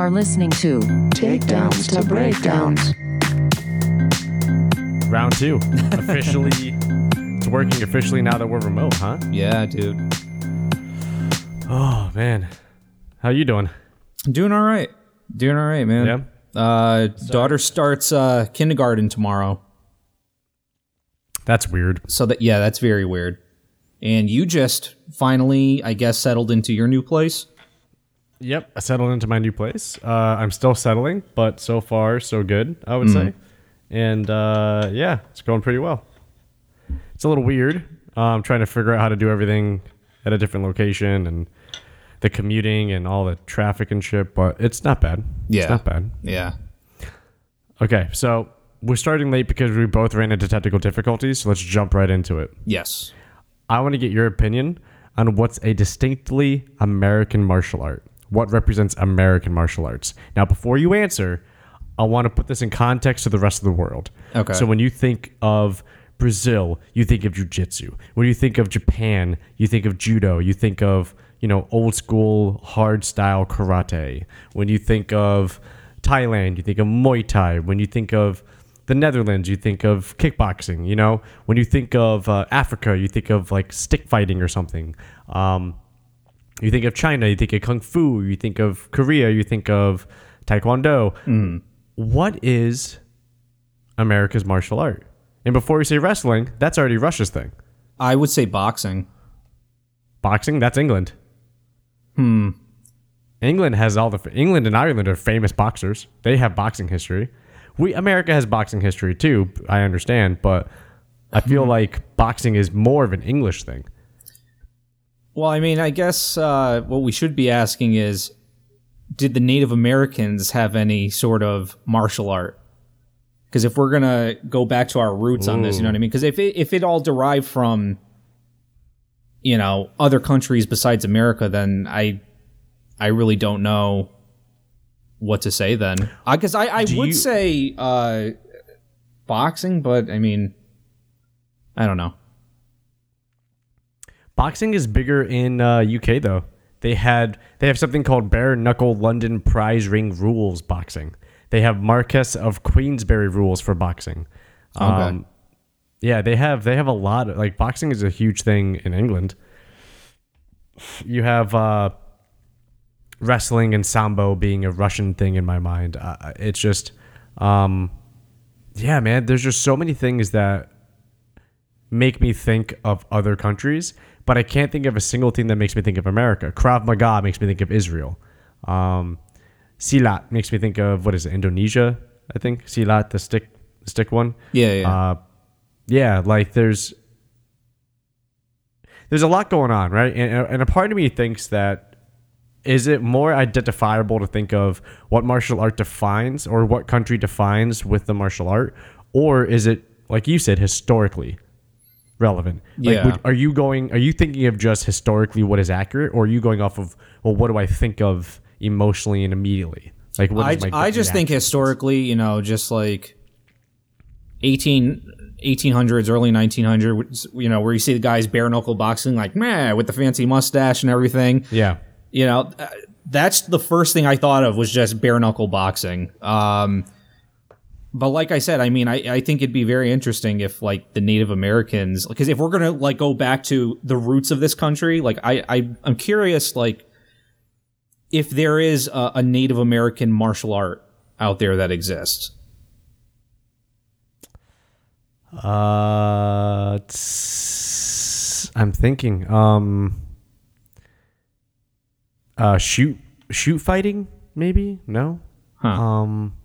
You are listening to Takedowns to breakdowns. Round two. Officially, it's working officially now that we're remote, huh? Yeah, dude. Oh man, how you doing? Doing all right. Doing all right, man. Yeah. Uh, daughter starts uh, kindergarten tomorrow. That's weird. So that yeah, that's very weird. And you just finally, I guess, settled into your new place. Yep, I settled into my new place. Uh, I'm still settling, but so far so good, I would say. And uh, yeah, it's going pretty well. It's a little weird. I'm trying to figure out how to do everything at a different location and the commuting and all the traffic and shit, but it's not bad. Yeah. It's not bad. Yeah. Okay, so we're starting late because we both ran into technical difficulties, so let's jump right into it. Yes. I want to get your opinion on what's a distinctly American martial art. What represents American martial arts? Now, before you answer, I want to put this in context to the rest of the world. Okay. So when you think of Brazil, you think of jiu-jitsu. When you think of Japan, you think of judo. You think of, you know, old school hard style karate. When you think of Thailand, you think of Muay Thai. When you think of the Netherlands, you think of kickboxing. You know, when you think of uh, Africa, you think of like stick fighting or something. Um, you think of China, you think of kung fu. You think of Korea, you think of taekwondo. What is America's martial art? And before we say wrestling, that's already Russia's thing. I would say boxing. Boxing, that's England. Hmm. England has all the England and Ireland are famous boxers. They have boxing history. We America has boxing history too. I understand, but I feel like boxing is more of an English thing. Well, I mean, I guess uh, what we should be asking is did the Native Americans have any sort of martial art? Because if we're going to go back to our roots on this, you know what I mean? Because if it, if it all derived from, you know, other countries besides America, then I I really don't know what to say then. Because I, I Do would you- say uh, boxing, but I mean, I don't know. Boxing is bigger in uh, UK though. They had they have something called bare knuckle London prize ring rules boxing. They have Marquess of Queensberry rules for boxing. Um, yeah, they have they have a lot of like boxing is a huge thing in England. You have uh, wrestling and sambo being a Russian thing in my mind. Uh, it's just, um, yeah, man. There's just so many things that make me think of other countries, but I can't think of a single thing that makes me think of America. Krav Maga makes me think of Israel. Um, Silat makes me think of what is it, Indonesia? I think Silat, the stick, the stick one. Yeah, yeah. Uh, yeah, like there's there's a lot going on, right? And, and a part of me thinks that is it more identifiable to think of what martial art defines or what country defines with the martial art, or is it like you said historically relevant? Like, Yeah. would, are you going? Are you thinking of just historically what is accurate, or are you going off of well, what do I think of emotionally and immediately? Like, what I, is my I just think historically, you know, just like 18, 1800s, early 1900s, you know, where you see the guys bare knuckle boxing, like, man, with the fancy mustache and everything. yeah. You know, uh, that's the first thing I thought of was just bare knuckle boxing. Um, but like I said, I mean, I, I think it'd be very interesting if like the Native Americans, because if we're gonna like go back to the roots of this country, like I, I I'm curious, like if there is a, a Native American martial art out there that exists. Uh, I'm thinking. Um, uh, shoot, shoot fighting, maybe? No. Huh. Um,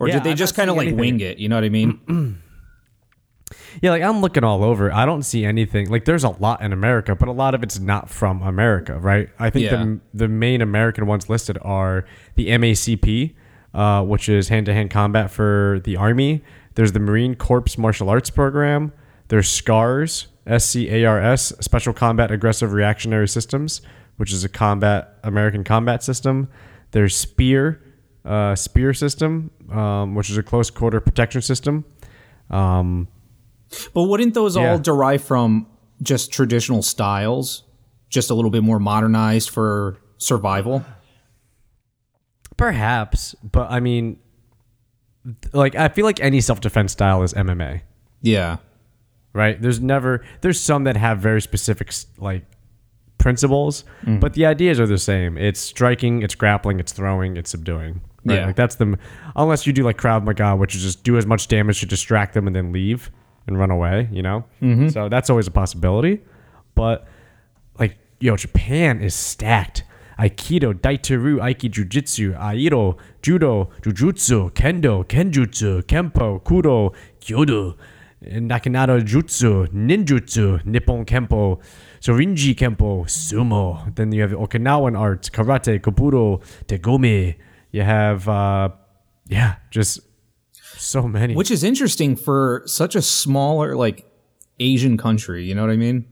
Or Yeah, did they I'm just kind of like seeing wing it? You know what I mean? yeah, like I'm looking all over. I don't see anything. Like there's a lot in America, but a lot of it's not from America, right? I think Yeah. the the main American ones listed are the MACP, uh, which is hand to hand combat for the Army. There's the Marine Corps Martial Arts Program. There's SCARS, S C A R S, Special Combat Aggressive Reactionary Systems, which is a combat American combat system. There's Spear, uh, Spear System, um, which is a close quarter protection system. Um, But wouldn't those Yeah. all derive from just traditional styles, just a little bit more modernized for survival? Perhaps, but I mean, like I feel like any self defense style is MMA, Yeah. right? There's never there's some that have very specific like principles, but the ideas are the same. It's striking, it's grappling, it's throwing, it's subduing. Right? Yeah. Like that's the unless you do like Krav Maga, which is just do as much damage to distract them and then leave and run away. You know, mm-hmm. so that's always a possibility. But like yo, Japan is stacked. Aikido, Daiteru, Aiki Jujitsu, Aido, Judo, Jujutsu, Kendo, Kenjutsu, Kempo, Kudo, Kyudo, Nakanado Jutsu, Ninjutsu, Nippon Kempo, Shorinji Kempo, Sumo. Then you have Okinawan arts, Karate, Kobudo, Tegome. You have, uh, yeah, just so many. Which is interesting for such a smaller, like, Asian country. You know what I mean?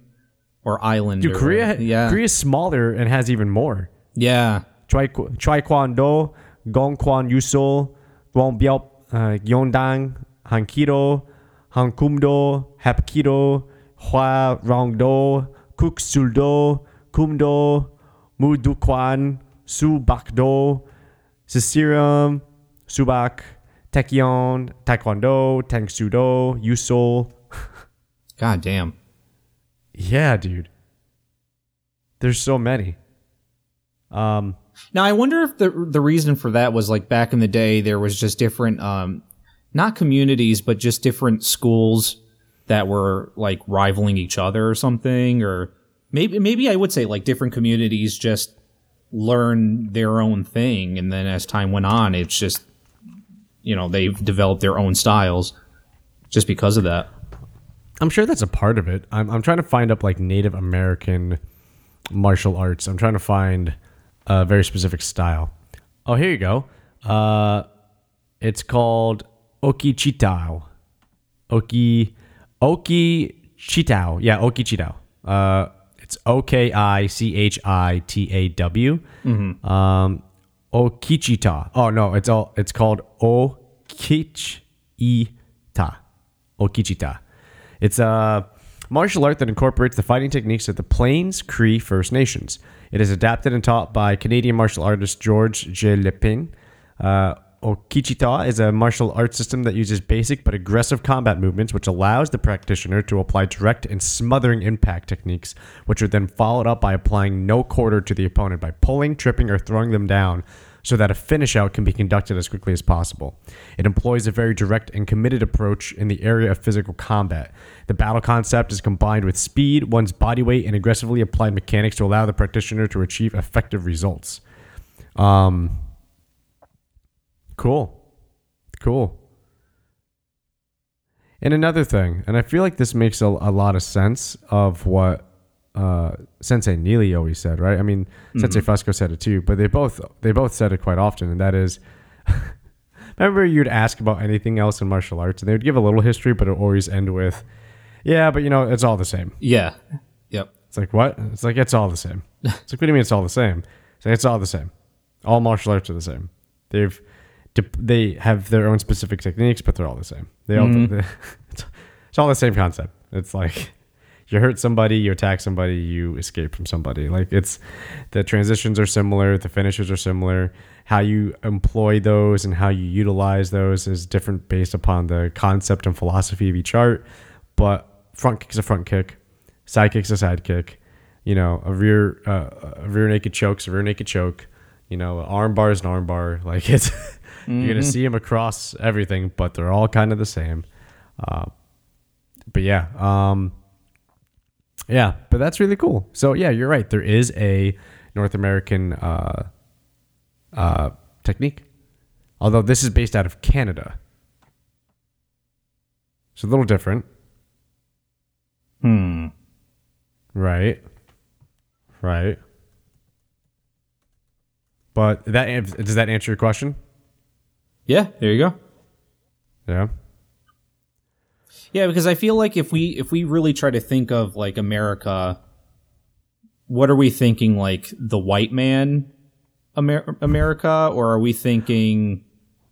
Or island. Dude, or Korea. Yeah. Korea's smaller and has even more. Yeah. Taekw- Taekwondo, Gongkwan Yuso, Guangbiao, uh, Yondang, Hankido, Hankumdo, Hapkido, Hwa Rang Do, Kuksuldo, Kumdo, Mudukwan, Subakdo, Sisiram, Subak, Taekyon, Taekwondo, Tangsudo, Yuso. God damn. Yeah, dude. There's so many. Um, Now I wonder if the the reason for that was like back in the day there was just different um not communities but just different schools that were like rivaling each other or something or maybe maybe I would say like different communities just learn their own thing and then as time went on it's just you know they've developed their own styles just because of that. I'm sure that's a part of it. I'm, I'm trying to find up like Native American martial arts. I'm trying to find a very specific style. Oh, here you go. Uh, it's called Okichitaw. Oki Okichitaw. Yeah, Okichitaw. Uh, it's O K I C H I T A W. Um, Okichitaw. Oh no, it's all. It's called Okichitaw. Okichitaw. It's a martial art that incorporates the fighting techniques of the Plains Cree First Nations. It is adapted and taught by Canadian martial artist George J. Lépine. Uh, Okichitaw is a martial arts system that uses basic but aggressive combat movements, which allows the practitioner to apply direct and smothering impact techniques, which are then followed up by applying no quarter to the opponent by pulling, tripping, or throwing them down so that a finish out can be conducted as quickly as possible. It employs a very direct and committed approach in the area of physical combat. The battle concept is combined with speed, one's body weight, and aggressively applied mechanics to allow the practitioner to achieve effective results. Um, cool. Cool. And another thing, and I feel like this makes a, a lot of sense of what uh, Sensei Neely always said, right? I mean, Sensei Fusco said it too, but they both they both said it quite often, and that is, remember you'd ask about anything else in martial arts, and they would give a little history, but it would always end with, yeah, but you know, it's all the same. Yeah. Yep. It's like what? It's like it's all the same. It's like what do you mean it's all the same? It's like it's all the same. All martial arts are the same. They've they have their own specific techniques, but they're all the same. They all they, it's, it's all the same concept. It's like you hurt somebody, you attack somebody, you escape from somebody. Like it's the transitions are similar, the finishes are similar. How you employ those and how you utilize those is different based upon the concept and philosophy of each art. But front kick's a front kick, side kick's a side kick. You know, a rear uh, a rear naked choke's a rear naked choke. You know, an arm bar is an arm bar. Like it's you're gonna see them across everything, but they're all kind of the same. Uh, but yeah, um, yeah, but that's really cool. So yeah, you're right. There is a North American uh, uh, technique, although this is based out of Canada. It's a little different, Hmm. right? Right. But that does that answer your question? Yeah, there you go. Yeah. Yeah, because I feel like if we if we really try to think of like America, what are we thinking? Like the white man, Amer- America, or are we thinking?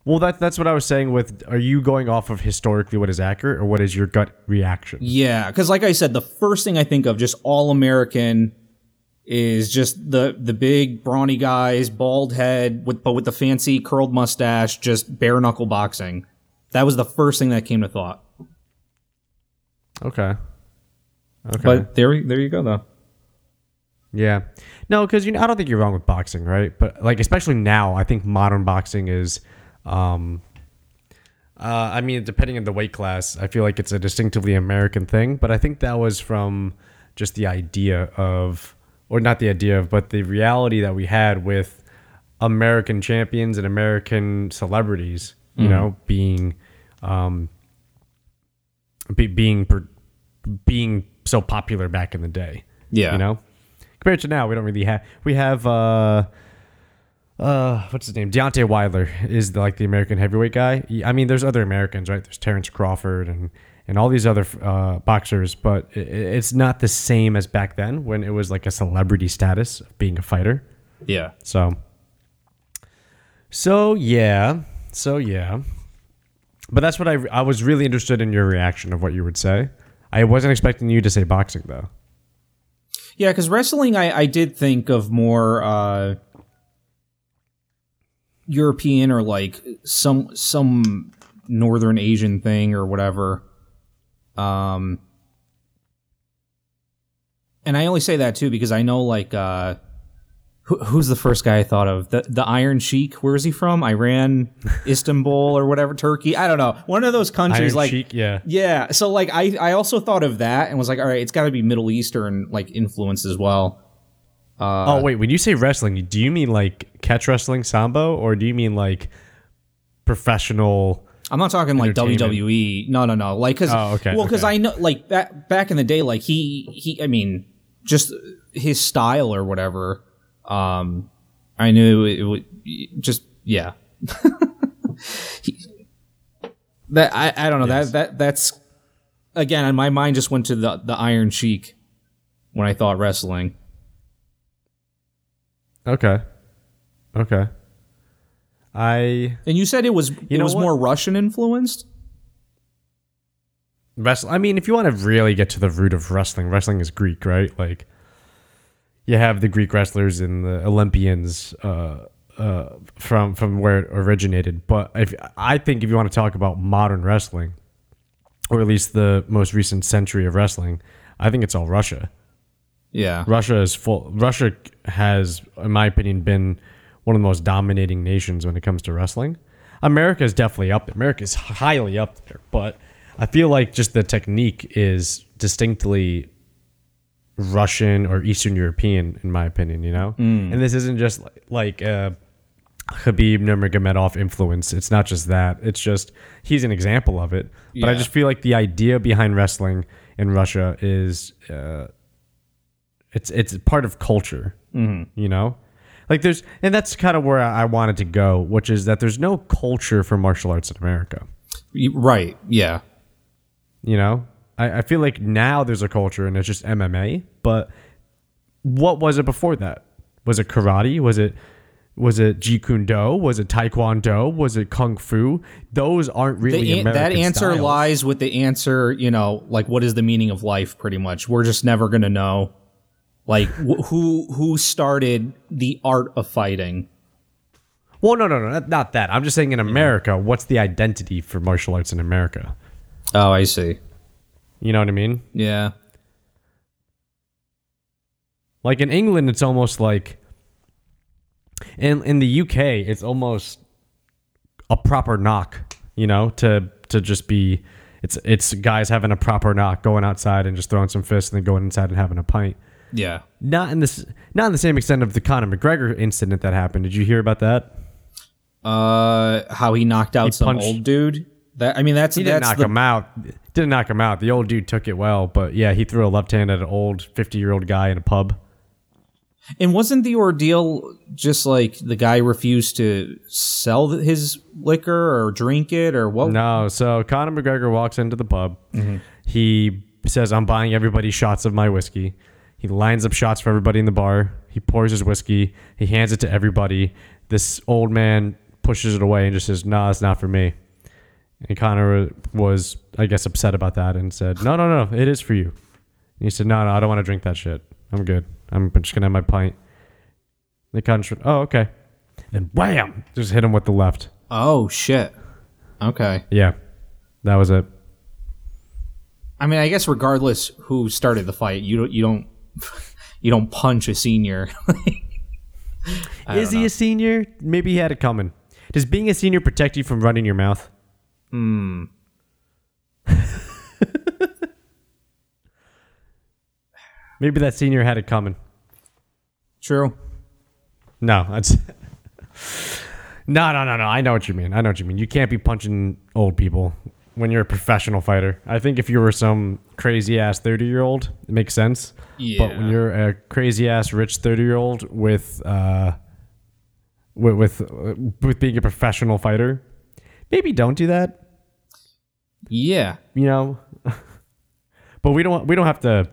Well, that that's what I was saying. With are you going off of historically what is accurate, or what is your gut reaction? Yeah, because like I said, the first thing I think of just all American is just the the big brawny guys, bald head with but with the fancy curled mustache, just bare knuckle boxing. That was the first thing that came to thought. Okay. Okay. But there there you go though. Yeah. No, because you know, I don't think you're wrong with boxing, right? But like, especially now, I think modern boxing is, um, uh, I mean, depending on the weight class, I feel like it's a distinctively American thing. But I think that was from just the idea of, or not the idea of, but the reality that we had with American champions and American celebrities, you know, being, um, be, being, being so popular back in the day. Yeah. You know, compared to now, we don't really have. We have uh, uh, what's his name? Deontay Wilder is the, like the American heavyweight guy. I mean, there's other Americans, right? There's Terrence Crawford and and all these other uh, boxers, but it's not the same as back then when it was like a celebrity status of being a fighter. Yeah. So, so yeah, so yeah. But that's what I I was really interested in your reaction of what you would say. I wasn't expecting you to say boxing though. Yeah, because wrestling, I, I did think of more uh, European or like some some Northern Asian thing or whatever. Um, and I only say that too because I know like uh, who, who's the first guy I thought of the the Iron Sheik. Where is he from? Iran, Istanbul, or whatever Turkey. I don't know. One of those countries Iron like Sheik, yeah. yeah, so like I I also thought of that and was like, all right, it's got to be Middle Eastern like influence as well. Oh wait, when you say wrestling, do you mean like catch wrestling sambo, or do you mean like professional? I'm not talking like WWE. No, no, no. Like, cause Oh, okay, well, because okay. I know like back back in the day, like he he. I mean, just his style or whatever. Um, I knew it would just yeah. He- that I I don't know Yes. that that that's again, my mind just went to the the Iron Sheik when I thought wrestling. Okay, okay. I And you said it was it know was what? more Russian influenced. wrestle. I mean, if you want to really get to the root of wrestling, wrestling is Greek, right? Like you have the Greek wrestlers and the Olympians uh, uh, from from where it originated. But if I think if you want to talk about modern wrestling, or at least the most recent century of wrestling, I think it's all Russia. Yeah. Russia is full. Russia has, in my opinion, been one of the most dominating nations when it comes to wrestling. America is definitely up there. America is highly up there, but I feel like just the technique is distinctly Russian or Eastern European, in my opinion. You know, and this isn't just like, like uh, Khabib Nurmagomedov influence. It's not just that. It's just he's an example of it. But I just feel like the idea behind wrestling in Russia is. Uh, it's it's part of culture mm-hmm. you know? Like there's and that's kind of where I wanted to go which is that there's no culture for martial arts in america. Right. Yeah. you know? I, I feel like now there's a culture and it's just mma but what was it before that? Was it karate? Was it was it jeet kune do? Was it taekwondo? Was it kung fu? Those aren't really an- American that answer styles. lies with the answer, you know, like what is the meaning of life pretty much. We're just never going to know like wh- who who started the art of fighting. well no no no not, not that i'm just saying in america what's the identity for martial arts in america Oh, I see. you know what i mean Yeah. Like in England, it's almost like in in the UK, it's almost a proper knock, you know, to to just be it's it's guys having a proper knock, going outside and just throwing some fists and then going inside and having a pint. Yeah. Not in this not in the same extent of the Conor McGregor incident that happened. Did you hear about that? Uh how he knocked out some punched- old dude. That I mean that's He didn't that's knock the, him out. Didn't knock him out. The old dude took it well, but yeah, he threw a left hand at an old 50-year-old guy in a pub. And wasn't the ordeal just like the guy refused to sell his liquor or drink it or what? No, so Conor McGregor walks into the pub. He says, "I'm buying everybody shots of my whiskey." He lines up shots for everybody in the bar. He pours his whiskey. He hands it to everybody. This old man pushes it away and just says, "No, it's not for me." And Conor was, I guess, upset about that and said, "No, no, no, it is for you." And he said, "No, no, I don't want to drink that shit. I'm good." I'm just gonna have my pint. The Conor's oh okay, and wham, just hit him with the left. Oh shit. Okay. Yeah, that was it. I mean, I guess regardless who started the fight, you don't you don't you don't punch a senior. Is he know. a senior? Maybe he had it coming. Does being a senior protect you from running your mouth? Hmm. Maybe that senior had it coming. True. No, that's no, no, no, no. I know what you mean. I know what you mean. You can't be punching old people when you're a professional fighter. I think if you were some crazy ass thirty year old, it makes sense. But when you're a crazy ass rich thirty year old with uh, with with, with being a professional fighter, maybe don't do that. Yeah. you know but we don't we don't have to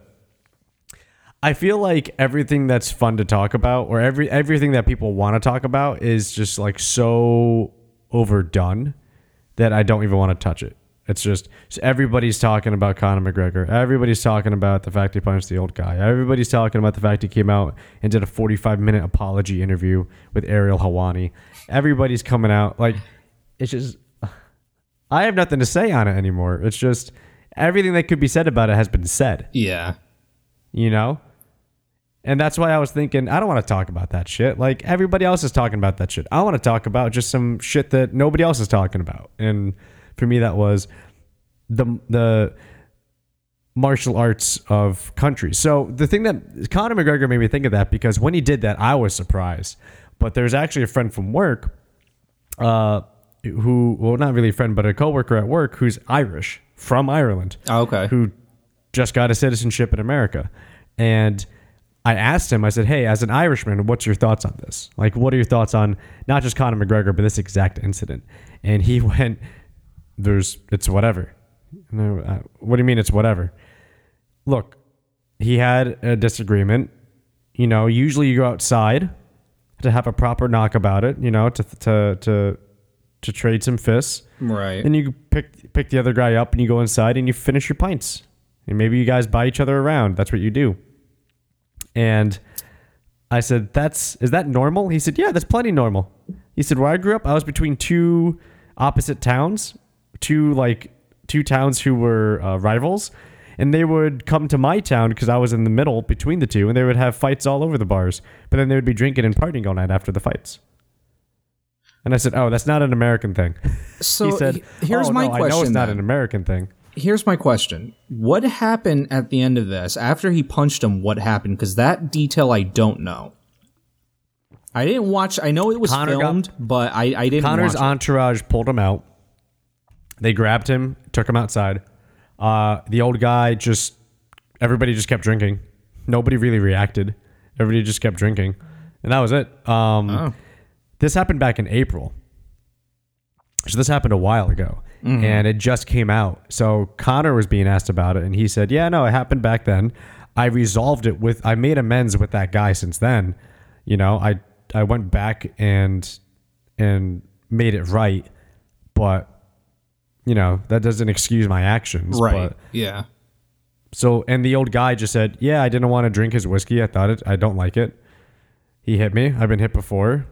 i feel like everything that's fun to talk about or every everything that people want to talk about is just like so overdone that i don't even want to touch it it's just so everybody's talking about Conor McGregor. Everybody's talking about the fact he punched the old guy. Everybody's talking about the fact he came out and did a 45 minute apology interview with Ariel Helwani. Everybody's coming out like it's just I have nothing to say on it anymore. It's just everything that could be said about it has been said, Yeah. you know? And that's why I was thinking, I don't want to talk about that shit. Like everybody else is talking about that shit. I want to talk about just some shit that nobody else is talking about. And for me that was the the martial arts of countries. So the thing that Conor McGregor made me think of that because when he did that, I was surprised. But there's actually a friend from work uh, who, well, not really a friend, but a coworker at work who's Irish from Ireland, Oh, okay. who just got a citizenship in America. And I asked him, I said, hey, as an Irishman, what's your thoughts on this? Like, what are your thoughts on not just Conor McGregor, but this exact incident? And he went, there's, it's whatever. No, uh, what do you mean it's whatever? Look, he had a disagreement. You know, usually you go outside to have a proper knock about it, you know, to, to, to, to trade some fists. Right. And you pick pick the other guy up and you go inside and you finish your pints. And maybe you guys buy each other around. That's what you do. And I said, "That's is that normal?" He said, "Yeah, that's plenty normal." He said, "Where I grew up, I was between two opposite towns, two like two towns who were uh, rivals, and they would come to my town because I was in the middle between the two, and they would have fights all over the bars. But then they would be drinking and partying all night after the fights." And I said, "Oh, that's not an American thing." so he said, he- here's "Oh, my no, question. I know it's not an American thing. Here's my question. What happened at the end of this? After he punched him, what happened? Because that detail I don't know. I didn't watch. I know it was Conor got- filmed, but I, I didn't Conor's watch it. entourage pulled him out. They grabbed him, took him outside. Uh, the old guy just, everybody just kept drinking. Nobody really reacted. Everybody just kept drinking, and that was it. Um, Oh. This happened back in April. So this happened a while ago, and it just came out. So Conor was being asked about it, and he said, "Yeah, no, it happened back then. I resolved it with. I made amends with that guy since then. You know, I I went back and and made it right, but you know that doesn't excuse my actions. right. But, yeah. so and the old guy just said, "Yeah, I didn't want to drink his whiskey. I thought it. I don't like it. He hit me. I've been hit before.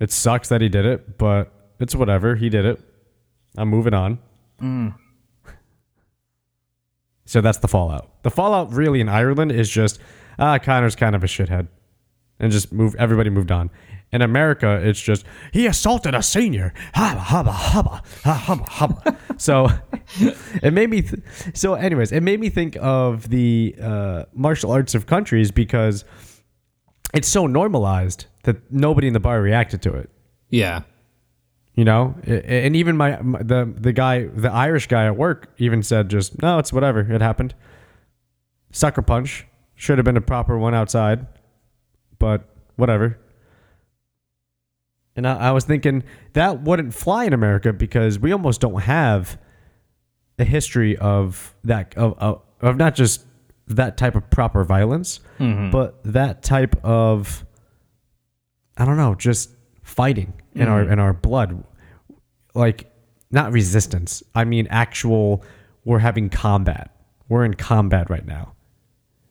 It sucks that he did it, but it's whatever. He did it. I'm moving on." So that's the fallout. The fallout really in Ireland is just ah, Conor's kind of a shithead, and just move. Everybody moved on. In America, it's just he assaulted a senior. Haba haba ha, haba haba. so it made me. Th- so, anyways, it made me think of the uh, martial arts of countries because it's so normalized that nobody in the bar reacted to it. Yeah. You know, and even my, my the the guy, the Irish guy at work, even said just no, it's whatever. It happened. Sucker punch should have been a proper one outside, but whatever. And I, I was thinking that wouldn't fly in America because we almost don't have a history of that of of, of not just that type of proper violence, mm-hmm. but that type of I don't know, just fighting in our mm-hmm. in our blood. Like not resistance. I mean actual we're having combat. We're in combat right now,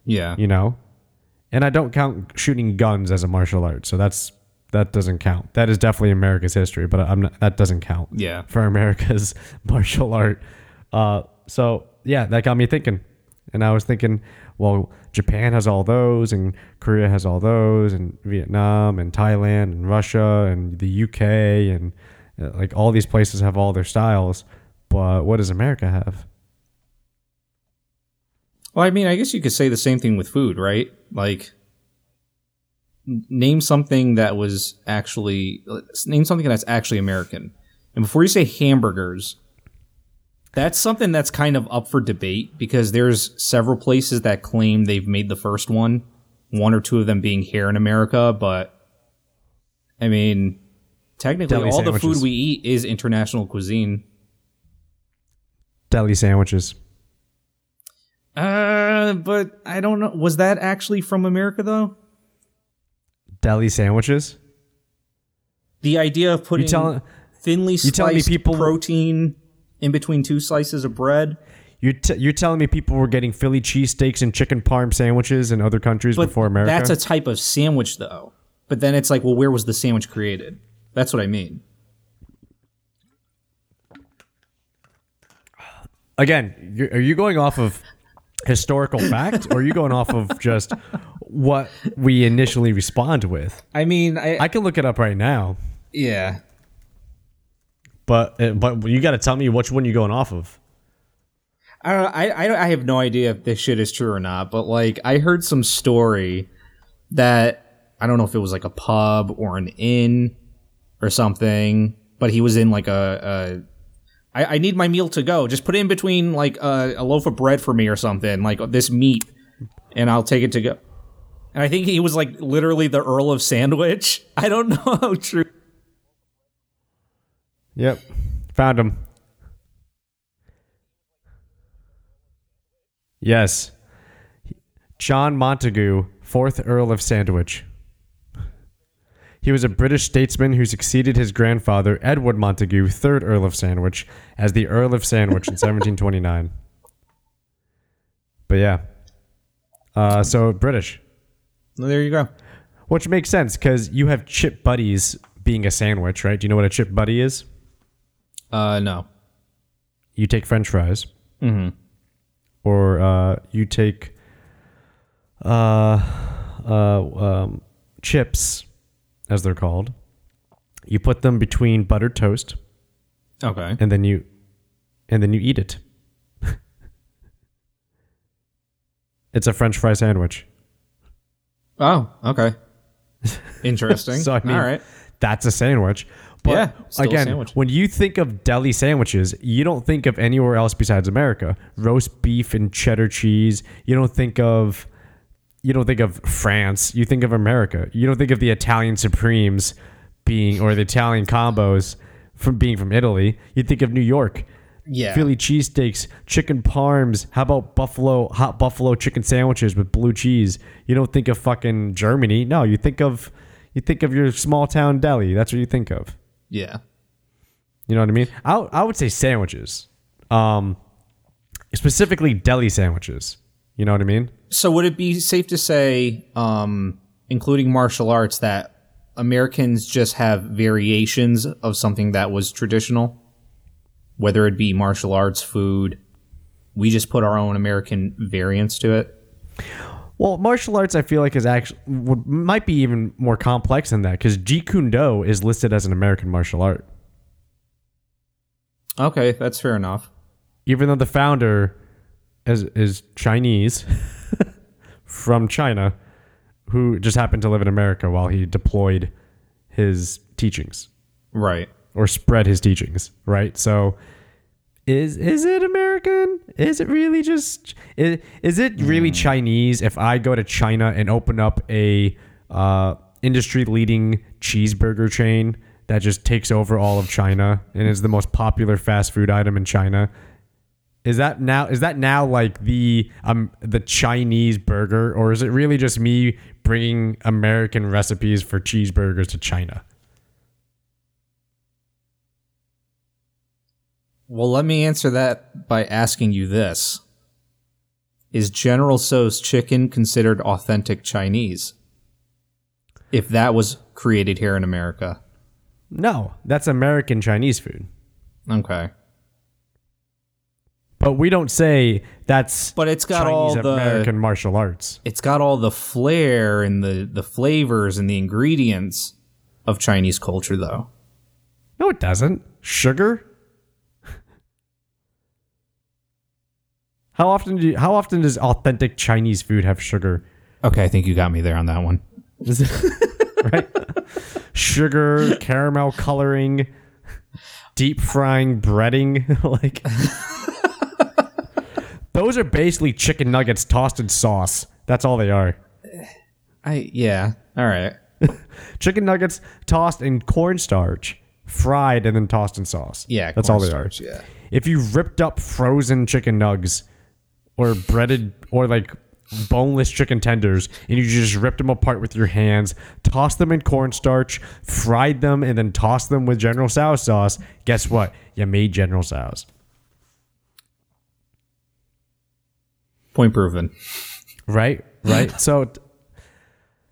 Yeah. you know? And I don't count shooting guns as a martial art, so that's that doesn't count. That is definitely America's history, but I'm not, that doesn't count. Yeah. for America's martial art. Uh, so yeah, that got me thinking, and I was thinking, well, Japan has all those, and Korea has all those, and Vietnam, and Thailand, and Russia, and the UK, and uh, like all these places have all their styles. But what does America have? Well, I mean, I guess you could say the same thing with food, right? Like, name something that was actually name something that's actually American. And before you say hamburgers, that's something that's kind of up for debate because there's several places that claim they've made the first one, one or two of them being here in America, but I mean, technically Deli all the food we eat is international cuisine. Deli sandwiches. Uh, but I don't know. Was that actually from America though? Deli sandwiches. The idea of putting telling- thinly you telling me sliced people- protein in between two slices of bread. You're, t- you're telling me people were getting Philly cheesesteaks and chicken parm sandwiches in other countries But before America? that's a type of sandwich though. But then it's like, well, where was the sandwich created? That's what I mean. Again, are you going off of historical fact or are you going off of just what we initially respond with? I mean, I, I can look it up right now, yeah. but uh, but you got to tell me which one you're going off of. I don't. I, I I have no idea if this shit is true or not. But like, I heard some story that I don't know if it was like a pub or an inn or something. But he was in like a. a I, I need my meal to go. Just put it in between like a, a loaf of bread for me or something, like this meat, and I'll take it to go. And I think he was like literally the Earl of Sandwich. I don't know how true. Yep, found him. Yes, John Montagu, fourth Earl of Sandwich. He was a British statesman who succeeded his grandfather, Edward Montagu, 3rd Earl of Sandwich, as the Earl of Sandwich in 1729. But yeah. Uh, so British. Well, there you go. Which makes sense because you have chip butties being a sandwich, right? Do you know what a chip butty is? Uh, no. You take french fries. Or uh, you take uh, uh, um, chips, as they're called. You put them between buttered toast, Okay. and then you, and then you eat it. it's a French fry sandwich. Oh, okay. Interesting. So I mean, All right. that's a sandwich. But Yeah, again, sandwich. when you think of deli sandwiches, you don't think of anywhere else besides America. Roast beef and cheddar cheese. You don't think of you don't think of France. You think of America. You don't think of the Italian supremes being or the Italian combos from being from Italy. You think of New York. Yeah. Philly cheesesteaks, chicken parms. How about buffalo hot buffalo chicken sandwiches with blue cheese? You don't think of fucking Germany. No, you think of you think of your small town deli. That's what you think of. Yeah. You know what I mean? I, I would say sandwiches. Um specifically deli sandwiches. You know what I mean? So would it be safe to say, um, including martial arts, that Americans just have variations of something that was traditional? Whether it be martial arts, food, we just put our own American variants to it. Well, martial arts I feel like is actually would, might be even more complex than that cuz Jeet Kune Do is listed as an American martial art. Okay, that's fair enough. even though the founder is is Chinese from China, who just happened to live in America while he deployed his teachings Right. Or spread his teachings, right? So is is it American? Is it really just is, is it really Chinese if I go to China and open up a uh, industry leading cheeseburger chain that just takes over all of China and is the most popular fast food item in China? Is that now is that now like the um the Chinese burger or is it really just me bringing American recipes for cheeseburgers to China? Well, let me answer that by asking you this. is General Tso's chicken considered authentic Chinese? If that was created here in America. No, that's American Chinese food. Okay. But we don't say that's But it's got Chinese all the American martial arts. it's got all the flair and the the flavors and the ingredients of Chinese culture though. No, it doesn't. Sugar. How often do you, how often does authentic Chinese food have sugar? Okay, I think you got me there on that one. Right? Sugar, caramel coloring, deep frying, breading, like those are basically chicken nuggets tossed in sauce. That's all they are. I yeah. All right. Chicken nuggets tossed in cornstarch, fried and then tossed in sauce. Yeah, that's all they are. yeah. If you ripped up frozen chicken nugs or breaded or like boneless chicken tenders and you just ripped them apart with your hands, tossed them in cornstarch, fried them, and then tossed them with General Tso's sauce, guess what? You made General Tso's. Point proven. Right? Right? so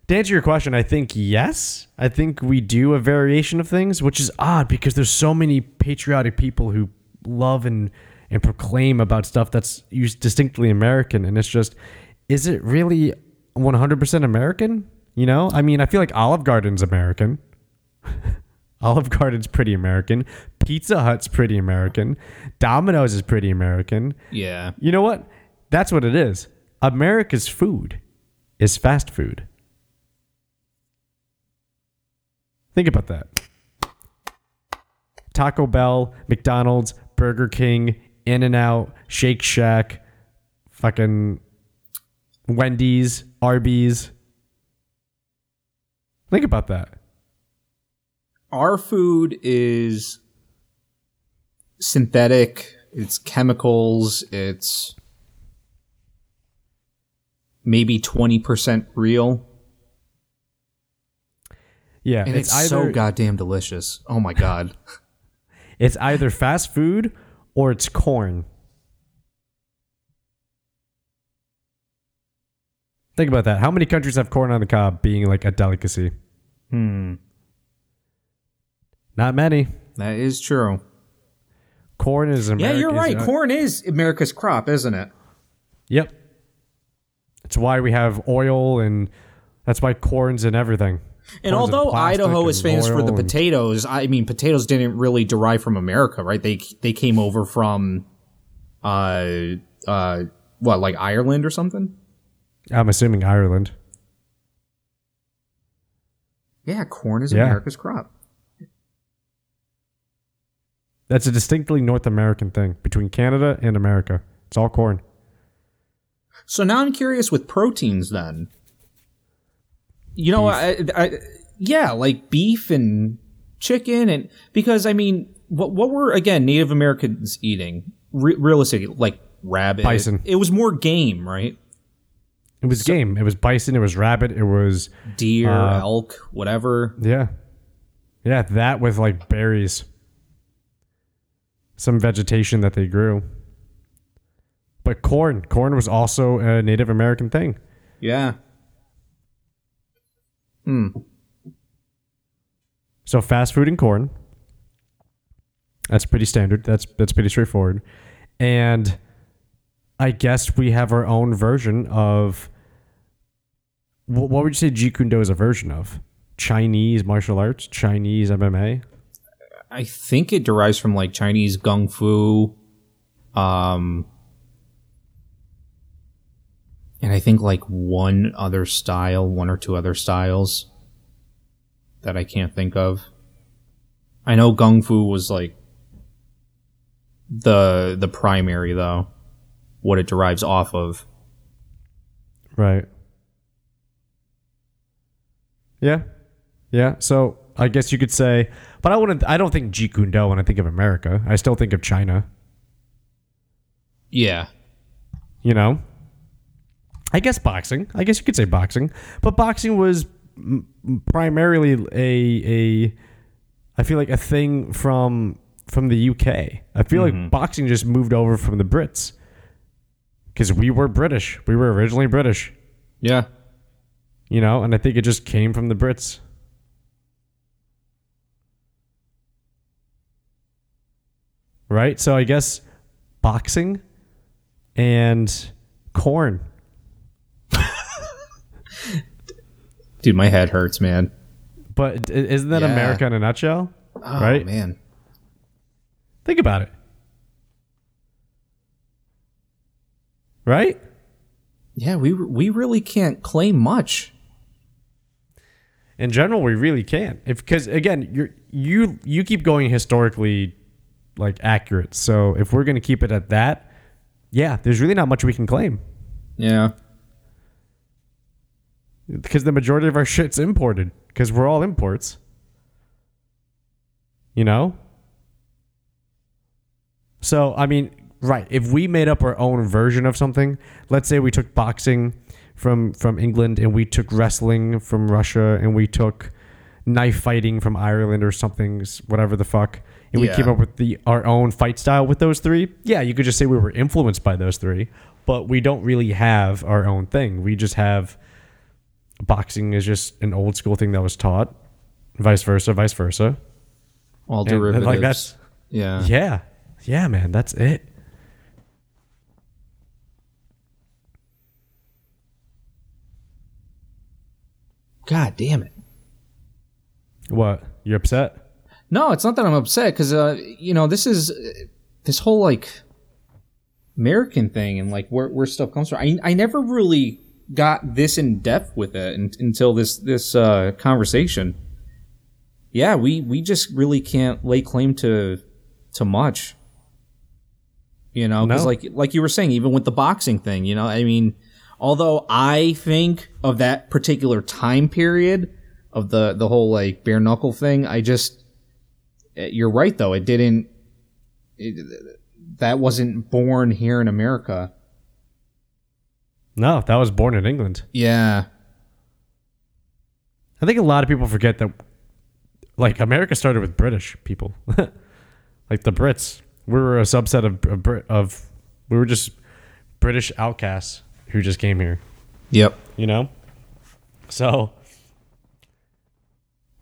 to answer your question, I think yes. I think we do a variation of things, which is odd because there's so many patriotic people who love and and proclaim about stuff that's used distinctly American, and it's just, is it really 100% American? You know, I mean, I feel like Olive Garden's American. Olive Garden's pretty American. Pizza Hut's pretty American. Domino's is pretty American. Yeah. You know what? That's what it is. America's food is fast food. Think about that. Taco Bell, McDonald's, Burger King, In and Out, Shake Shack, fucking Wendy's, Arby's. Think about that. Our food is synthetic, it's chemicals, it's maybe 20% real. Yeah, And it's, so goddamn delicious. Oh my god. It's either fast food or it's corn. Think about that. How many countries have corn on the cob being like a delicacy? hmm. Not many. That is true. Corn is America. Yeah, you're right. uh, Corn is America's crop, isn't it? Yep. It's why we have oil and that's why corn's in everything. And although Idaho is famous for the and- potatoes, I mean potatoes didn't really derive from America, right? They they came over from uh uh what, like Ireland or something? I'm assuming Ireland. Yeah, corn is Yeah. America's crop. That's a distinctly North American thing between Canada and America. It's all corn. So now I'm curious with proteins then. You know, I, I, yeah, like beef and chicken and because I mean, what what were again Native Americans eating? Re- realistically, like rabbit. Bison. It was more game, right? It was game. It was bison. It was rabbit. It was Deer, Uh, elk, whatever. yeah, yeah. That with like berries, some vegetation that they grew. But corn, corn was also a Native American thing. Yeah. Hmm. So fast food and corn. That's pretty standard. That's that's pretty straightforward. And I guess we have our own version of wh- what would you say Jeet Kune Do is a version of? Chinese martial arts, Chinese MMA. I think it derives from like Chinese gung fu. Um and I think like one other style, one or two other styles that I can't think of. I know gung fu was like the the primary though, what it derives off of. Right. Yeah. Yeah. So I guess you could say, but I wouldn't. I don't think Jeet Kune Do when I think of America. I still think of China. Yeah. You know. I guess boxing. I guess you could say boxing, but boxing was primarily a a. I feel like a thing from from the UK. I feel like mm-hmm. boxing just moved over from the Brits because we were British. We were originally British, Yeah. you know, and I think it just came from the Brits. Right? So I guess boxing and corn. Dude, my head hurts, man. But isn't that Yeah. America in a nutshell? Oh, Right? man. Think about it. Right? Yeah, we we really can't claim much. in general we really can't if because again you you you keep going historically like accurate so if we're going to keep it at that yeah there's really not much we can claim Yeah. Because the majority of our shit's imported because we're all imports. You know? So i mean right if we made up our own version of something let's say we took boxing from from england and we took wrestling from russia and we took knife fighting from ireland or something whatever the fuck and we came up with the our own fight style with those three yeah you could just say we were influenced by those three but we don't really have our own thing. We just have boxing is just an old school thing that was taught vice versa vice versa All And- and, derivatives. like that's yeah. yeah yeah man that's it God damn it. what you're upset No, it's not that I'm upset because uh, you know this is uh, this whole like American thing and like where where stuff comes from. I I never really got this in depth with it un- until this this uh, conversation. Yeah, we we just really can't lay claim to to much. You know, because No. like like you were saying, even with the boxing thing, you know, I mean, although I think of that particular time period of the the whole like bare knuckle thing, I just eh, you're right though. It didn't. It, that wasn't born here in America. No that was born in england. Yeah. i think a lot of people forget that like america started with british people. Like the brits. We were a subset of, of, Brit- of we were just british outcasts who just came here. Yep. you know? So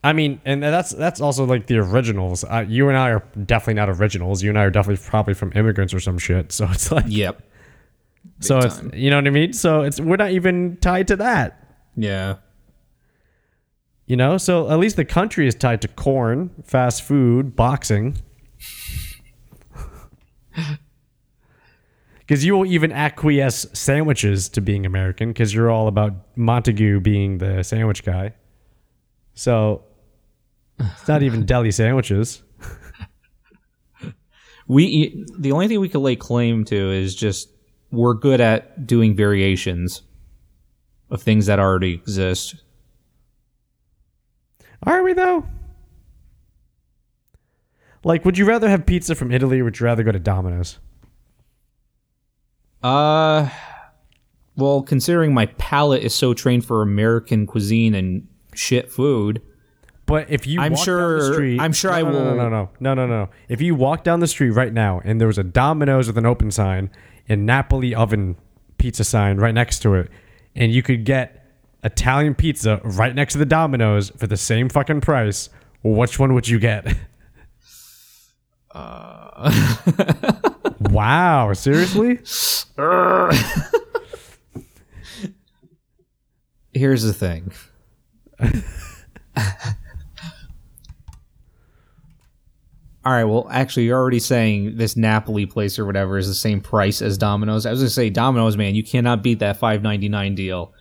i mean and that's that's also like the originals. Uh, you and i are definitely not originals. You and i are definitely probably from immigrants or some shit. So it's like Yep. So it's time. you know what i mean? So it's we're not even tied to that. Yeah. you know? So at least the country is tied to corn fast food boxing. Because you will even acquiesce sandwiches to being american because you're all about Montagu being the sandwich guy. So it's not even deli sandwiches. We the only thing we could lay claim to is just we're good at doing variations of things that already exist. are we though like would you rather have pizza from italy or would you rather go to domino's Uh, well, considering my palate is so trained for American cuisine and shit food, But if you I'm walk down the sure- street, I'm sure no, I no, no, will- No, no, no, no, no. If you walk down the street right now and there was a Domino's with an open sign and Napoli oven pizza sign right next to it, and you could get Italian pizza right next to the Domino's for the same fucking price, which one would you get? Uh. wow, seriously? here's the thing. All right, well, actually, you're already saying this Napoli place or whatever is the same price as Domino's. I was gonna say Domino's, man, you cannot beat that five ninety nine deal.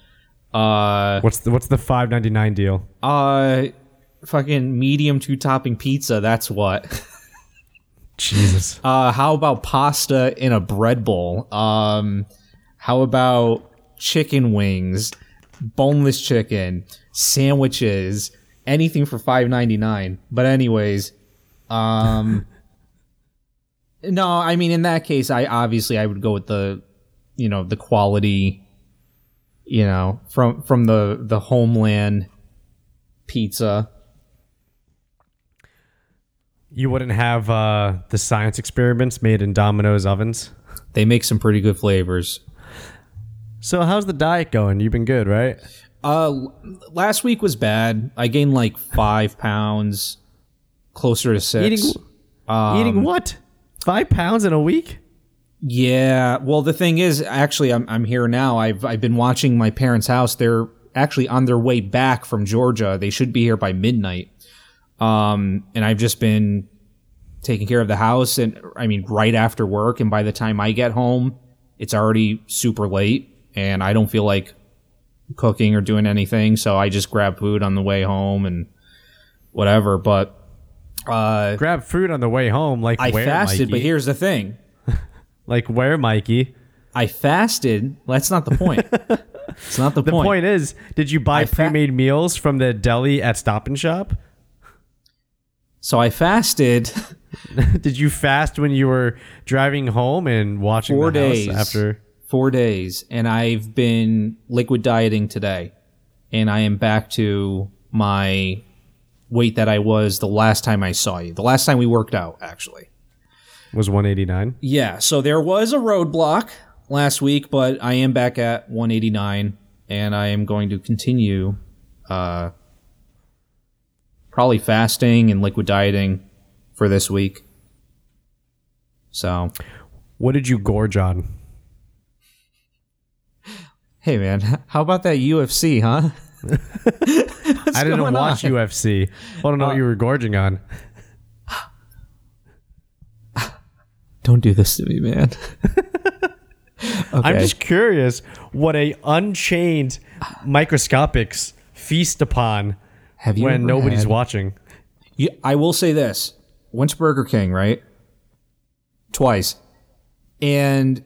Uh, What's the what's the five ninety nine deal? uh, fucking medium two topping pizza. That's what. Jesus. Uh, how about pasta in a bread bowl? Um, how about chicken wings, boneless chicken, sandwiches, anything for five ninety nine. But anyways, um, no, I mean in that case, I obviously I would go with the, you know, the quality, you know, from from the the homeland pizza. You wouldn't have uh, the science experiments made in Domino's ovens? They make some pretty good flavors. So how's the diet going? You've been good, right? Uh, last week was bad. I gained like five pounds, closer to six. Eating eating what? Five pounds in a week? Yeah. Well, the thing is, actually, I'm I'm here now. I've I've been watching my parents' house. They're actually on their way back from Georgia. They should be here by midnight. Um, and I've just been taking care of the house, and I mean, right after work. And by the time I get home, it's already super late, and I don't feel like cooking or doing anything. So I just grab food on the way home and whatever. But uh, Grab food on the way home. Like I where, fasted. But here's the thing. like where, Mikey? I fasted. Well, that's not the point. it's not the, point. The point. is, did you buy fa- pre-made meals from the deli at Stop and Shop? So I fasted did you fast when you were driving home and watching four the house days after? four days, and I've been liquid dieting today, and I am back to my weight that I was the last time I saw you. The last time we worked out, actually. Was 189? Yeah. So there was a roadblock last week, but I am back at 189, and I am going to continue, uh, probably fasting and liquid dieting for this week. So What did you gorge on? Hey man, how about that UFC, huh? I didn't watch on? UFC. I don't know what uh, you were gorging on. Don't do this to me, man. I'm just curious what a unchained microscopics feast upon Have you when nobody's had- watching. I will say this: to Burger King, right? Twice, and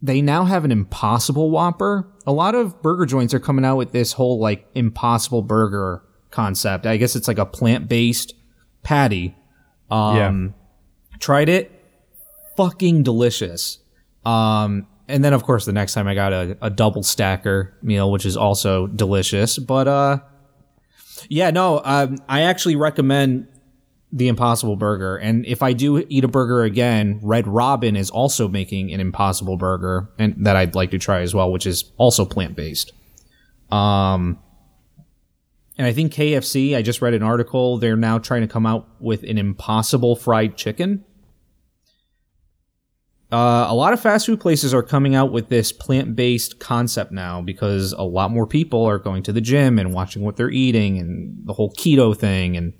they now have an Impossible Whopper. A lot of burger joints are coming out with this whole like Impossible Burger concept. I guess it's like a plant-based patty. Um, yeah. tried it, fucking delicious. Um, and then of course the next time I got a, a double stacker meal, which is also delicious. But uh, yeah, no, um, I actually recommend the Impossible Burger. And if I do eat a burger again, Red Robin is also making an Impossible Burger, and that I'd like to try as well, which is also plant based. Um, and I think KFC. I just read an article. They're now trying to come out with an Impossible fried chicken. Uh, a lot of fast food places are coming out with this plant based concept now because a lot more people are going to the gym and watching what they're eating and the whole keto thing. And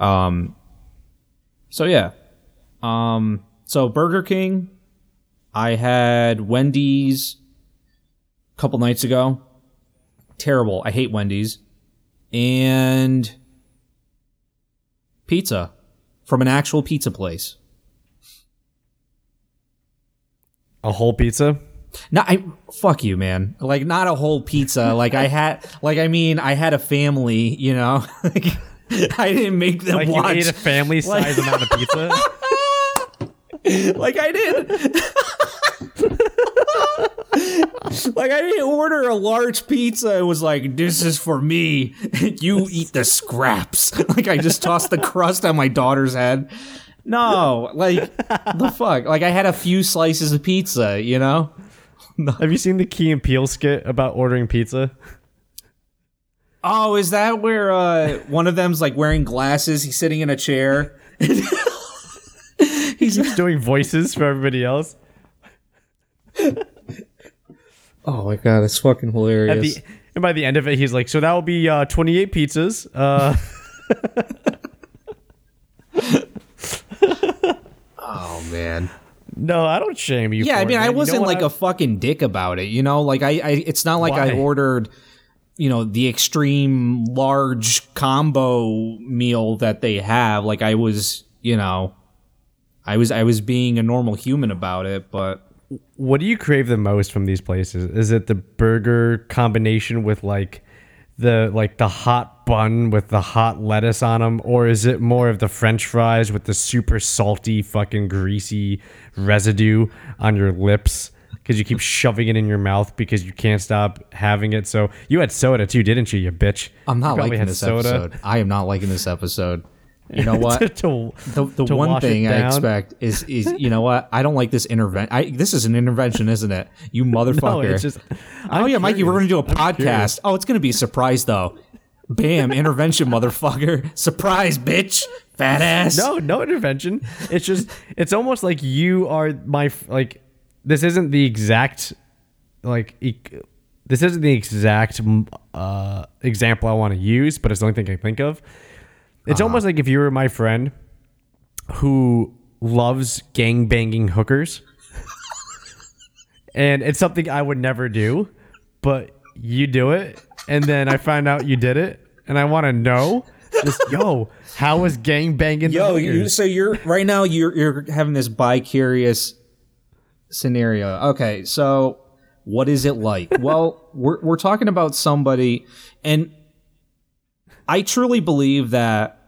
um, so, yeah. Um, so, Burger King, I had Wendy's a couple nights ago. Terrible. I hate Wendy's. And pizza from an actual pizza place. A whole pizza? No, I fuck you, man. Like not a whole pizza. Like I had, like I mean, I had a family. You know, like, I didn't make them Like you ate a family size amount of pizza? like I did. like I didn't order a large pizza. It was like this is for me. you eat the scraps. like I just tossed the crust on my daughter's head. No, like the fuck. Like I had a few slices of pizza. You know. Have you seen the Key and Peele skit about ordering pizza? Oh, is that where uh, one of them's like wearing glasses? He's sitting in a chair. He's just doing voices for everybody else. Oh my god, that's fucking hilarious. the and by the end of it, he's like, "So that will be uh, 28 pizzas." Uh, oh man. no, I don't shame you. Yeah, I mean, it, I man. You know wasn't what? like a fucking dick about it, you know. Like I, I it's not like I ordered, you know, the extreme large combo meal that they have. Like I was, you know, I was, I was being a normal human about it, but What do you crave the most from these places? Is it the burger combination with like the like the hot bun with the hot lettuce on them, or is it more of the French fries with the super salty, fucking greasy residue on your lips? Because you keep shoving it in your mouth because you can't stop having it. So you had soda too, didn't you, you bitch? I'm not liking this episode. I am not liking this episode. You know what? to, The, the to one thing I expect is is you know what? I don't like this intervention. This is an intervention, isn't it? You motherfucker. No, it's just. oh yeah, Mikey, we're gonna do a podcast. curious. Oh, it's gonna be a surprise though. Bam, intervention, motherfucker. Surprise, bitch. Fat ass. No, no intervention. It's just it's almost like you are my like this isn't the exact like e- this isn't the exact uh example I want to use, but it's the only thing I can think of. It's almost like if you were my friend who loves gang banging hookers. and it's something I would never do, but you do it and then I find out you did it and I want to know just yo, how was gang banging the Yo, you, so you're right now you're you're having this bi-curious scenario. Okay, so what is it like? well, we're we're talking about somebody and I truly believe that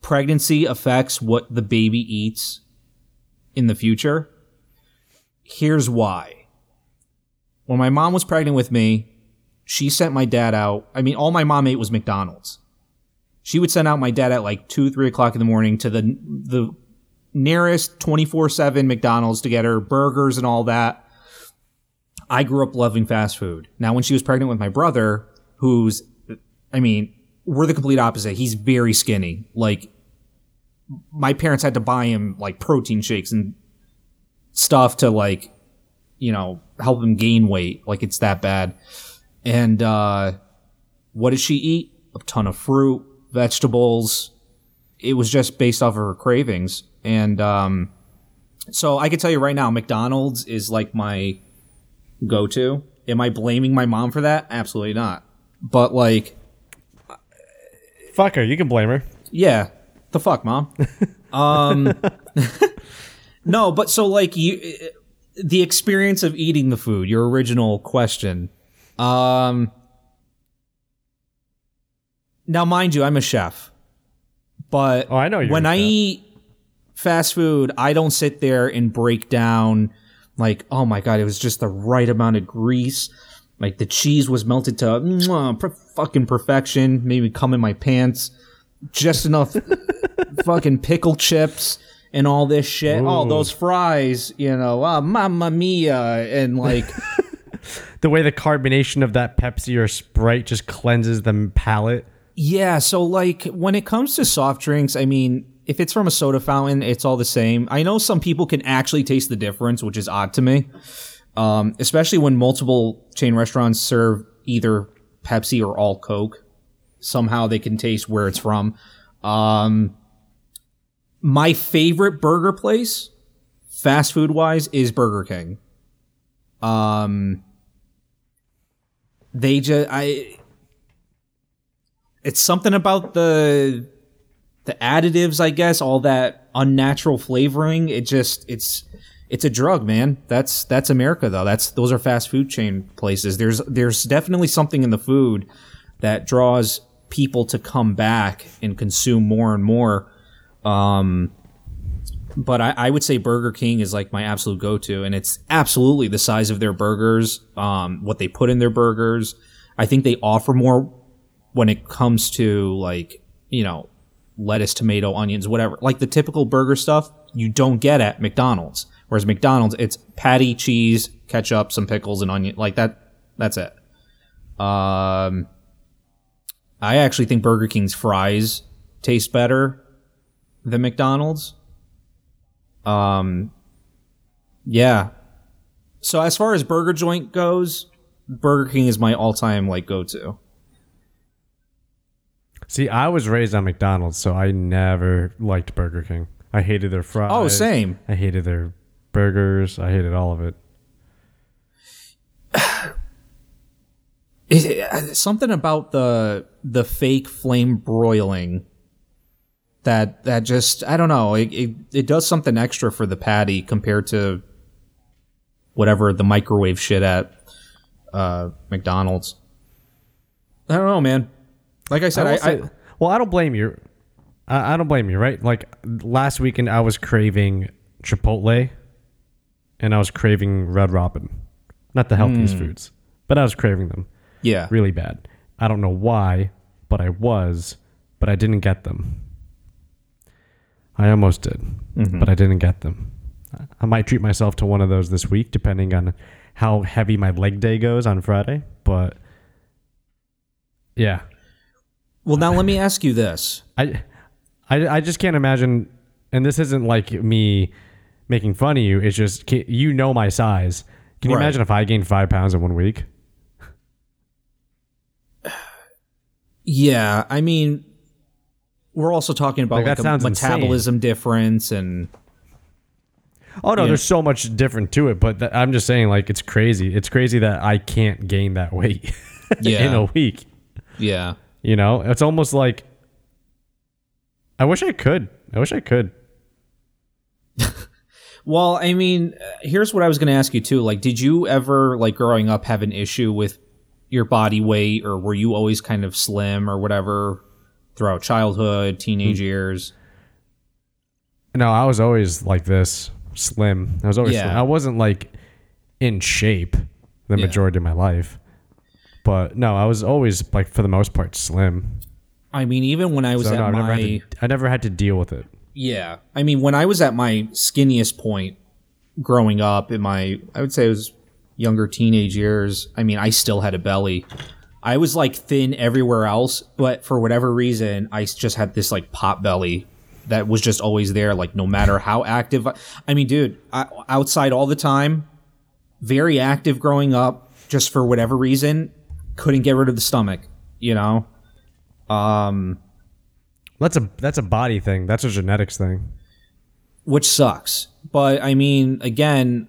pregnancy affects what the baby eats in the future. Here's why. When my mom was pregnant with me, she sent my dad out. I mean, all my mom ate was McDonald's she would send out my dad at like two, three o'clock in the morning to the the nearest twenty four seven McDonald's to get her burgers and all that. I grew up loving fast food. Now, when she was pregnant with my brother, who's, I mean, we're the complete opposite. He's very skinny. Like, my parents had to buy him like protein shakes and stuff to like, you know, help him gain weight. Like, it's that bad. And, uh, what did she eat? A ton of fruit, vegetables. It was just based off of her cravings. And um, so I can tell you right now, McDonald's is like my go to. Am I blaming my mom for that? Absolutely not. But like, Fuck her, you can blame her. yeah, the fuck, mom. um, no, but so like you, the experience of eating the food, your original question. Um, now, mind you, I'm a chef, but Oh, I know you're when I eat fast food, I don't sit there and break down like, oh my god, it was just the right amount of grease. Like the cheese was melted to mwah, per- fucking perfection. Maybe come in my pants. Just enough fucking pickle chips and all this shit. Oh, those fries, you know, ah, mamma mia, and like, The way the carbonation of that Pepsi or Sprite just cleanses the palate. yeah. So like, when it comes to soft drinks, I mean, if it's from a soda fountain, it's all the same. I know some people can actually taste the difference, which is odd to me. Um, especially when multiple chain restaurants serve either Pepsi or all Coke. Somehow they can taste where it's from. Um, my favorite burger place, fast food wise, is Burger King. Um, they just I. It's something about the the additives, I guess, all that unnatural flavoring. It just it's it's a drug, man. That's that's America though. That's those are fast food chain places. There's there's definitely something in the food that draws people to come back and consume more and more. Um, but I, I would say Burger King is like my absolute go-to, and it's absolutely the size of their burgers, um, what they put in their burgers. I think they offer more when it comes to like you know lettuce, tomato, onions, whatever. Like the typical burger stuff you don't get at McDonald's. Whereas McDonald's, it's patty, cheese, ketchup, some pickles, and onion. Like that. That's it. Um, I actually think Burger King's fries taste better than McDonald's. Um, yeah. So as far as burger joint goes, Burger King is my all-time like go-to. See, I was raised on McDonald's, so I never liked Burger King. I hated their fries. Oh, same. I hated their burgers. I hated all of it. It- it- something about the the fake flame broiling that that just I don't know it, it it does something extra for the patty compared to whatever the microwave shit at uh, McDonald's. I don't know, man. Like I said, I I, say- I, well, I don't blame you. I, I don't blame you, right? Like last weekend, I was craving Chipotle, and I was craving Red Robin, not the healthiest hmm. foods, but I was craving them yeah, really bad. I don't know why, but I was, but I didn't get them. I almost did, mm-hmm. but I didn't get them. I might treat myself to one of those this week, depending on how heavy my leg day goes on Friday. But yeah, Well, now let me ask you this. I, I, I just can't imagine. And this isn't like me making fun of you. It's just you know my size. Can you Right. imagine if I gained five pounds in one week? Yeah, I mean, we're also talking about Like, like, a metabolism difference and Oh no, there's so much different to it. But th- I'm just saying, like, it's crazy. It's crazy that I can't gain that weight Yeah. in a week. yeah. You know, it's almost like I wish I could. I wish I could. Well, I mean, here's what I was going to ask you too. Like, did you ever, like, growing up, have an issue with your body weight, or were you always kind of slim or whatever throughout childhood, teenage Hmm. years? No, I was always like this, slim. I was always. Yeah. Slim. I wasn't like in shape the Yeah. majority of my life, but no, I was always like for the most part slim. I mean, even when I was So at no, I never, my had to, I never had to deal with it. yeah, I mean, when I was at my skinniest point growing up in my, I would say it was younger teenage years. I mean, I still had a belly. I was like thin everywhere else, but for whatever reason, I just had this like pot belly that was just always there. Like no matter how active, I, I mean, dude, I, outside all the time, very active growing up. Just for whatever reason, couldn't get rid of the stomach. You know, um, That's a that's a body thing. That's a genetics thing. which sucks. But I mean, again,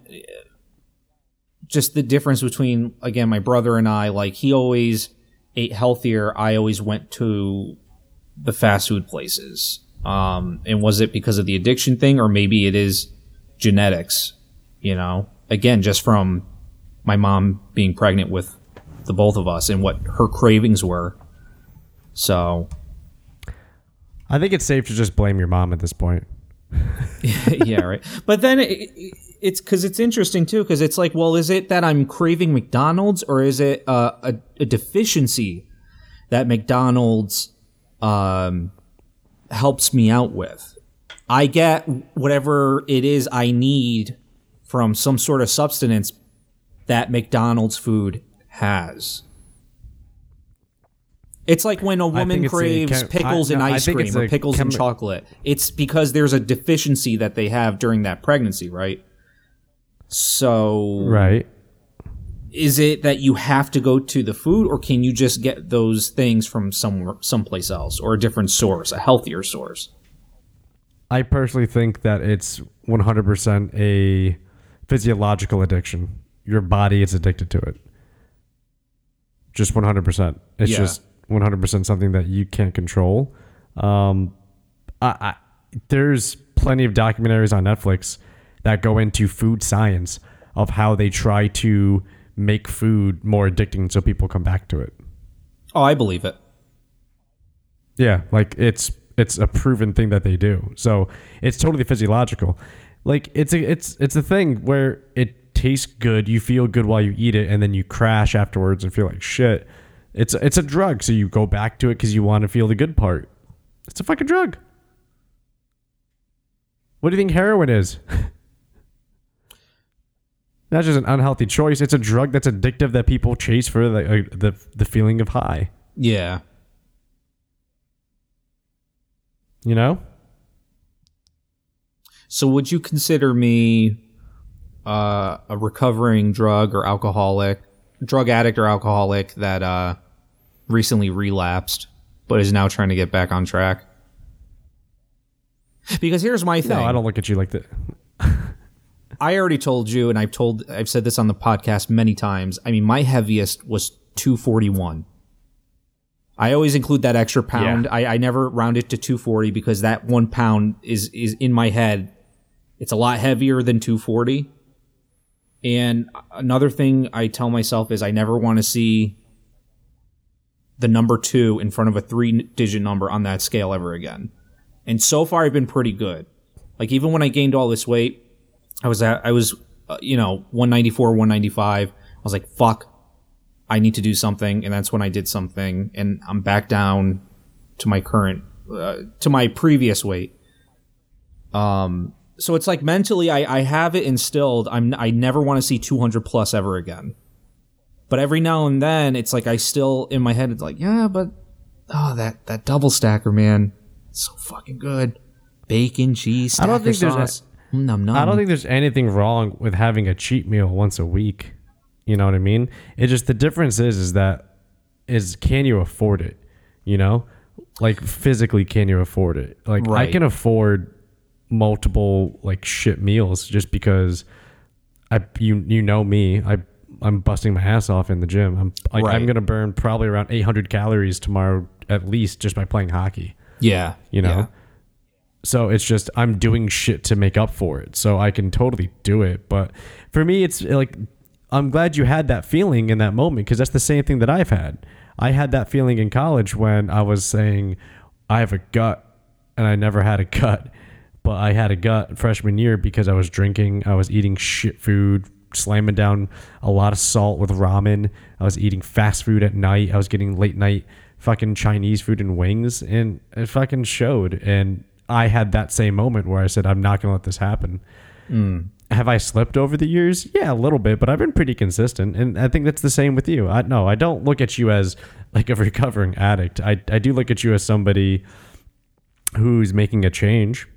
just the difference between again my brother and I. Like he always ate healthier. I always went to the fast food places. Um, and was it because of the addiction thing, or maybe it is genetics? You know, again, just from my mom being pregnant with the both of us and what her cravings were. So I think it's safe to just blame your mom at this point. yeah, right. But then it, it- it's because it's interesting too, because it's like, well, is it that I'm craving McDonald's, or is it uh, a, a deficiency that McDonald's um, helps me out with? I get whatever it is I need from some sort of substance that McDonald's food has. It's like when a woman a craves chem- pickles I- and no, I ice cream or a pickles and chocolate. It's because there's a deficiency that they have during that pregnancy, right? So, Right. is it that you have to go to the food, or can you just get those things from somewhere, someplace else, or a different source, a healthier source? I personally think that it's 100% a physiological addiction. Your body is addicted to it. Just 100%. It's Yeah. just 100% something that you can't control. Um, I, I, there's plenty of documentaries on Netflix that go into food science of how they try to make food more addicting so people come back to it. Oh, I believe it. Yeah, like it's it's a proven thing that they do. So it's totally physiological. Like it's a it's it's a thing where it tastes good, you feel good while you eat it, and then you crash afterwards and feel like shit. It's it's a drug, so you go back to it because you want to feel the good part. It's a fucking drug. What do you think heroin is? that's just an unhealthy choice. It's a drug that's addictive that people chase for the uh, the the feeling of high. Yeah. You know? So, would you consider me uh, a recovering drug or alcoholic, drug addict or alcoholic that uh, recently relapsed but is now trying to get back on track? Because here's my thing. No, I don't look at you like that. I already told you, and I've told, I've said this on the podcast many times. I mean, my heaviest was 241. I always include that extra pound. Yeah. I, I never round it to 240 because that one pound is is in my head. It's a lot heavier than 240. And another thing I tell myself is I never want to see the number two in front of a three digit number on that scale ever again. And so far, I've been pretty good. Like even when I gained all this weight, I was at I was uh, you know 194, 195. I was like, fuck, I need to do something, and that's when I did something, and I'm back down to my current uh, to my previous weight. Um, so it's like mentally, I, I have it instilled. I'm I never want to see 200 plus ever again. But every now and then, it's like I still in my head. It's like, yeah, but oh, that that double stacker, man, it's so fucking good. Bacon, cheese. I don't think there's a- sauce. Mm, num, num. I don't think there's anything wrong with having a cheat meal once a week. You know what I mean? It just the difference is is that is can you afford it? You know? Like physically can you afford it? Like I can afford multiple like shit meals just because I you you know me. I I'm busting my ass off in the gym. I'm like I'm going to burn probably around 800 calories tomorrow at least just by playing hockey. Yeah, you know? Yeah. so it's just i'm doing shit to make up for it. So i can totally do it. But for me it's like i'm glad you had that feeling in that moment because that's the same thing that i've had. I had that feeling in college when i was saying i have a gut and i never had a gut but i had a gut freshman year because i was drinking i was eating shit food slamming down a lot of salt with ramen i was eating fast food at night i was getting late night fucking Chinese food and wings, and it fucking showed. And I had that same moment where I said, I'm not gonna let this happen. Mm. Have I slipped over the years? Yeah, a little bit, but I've been pretty consistent, and I think that's the same with you. I no, I don't look at you as like a recovering addict. I I do look at you as somebody who's making a change.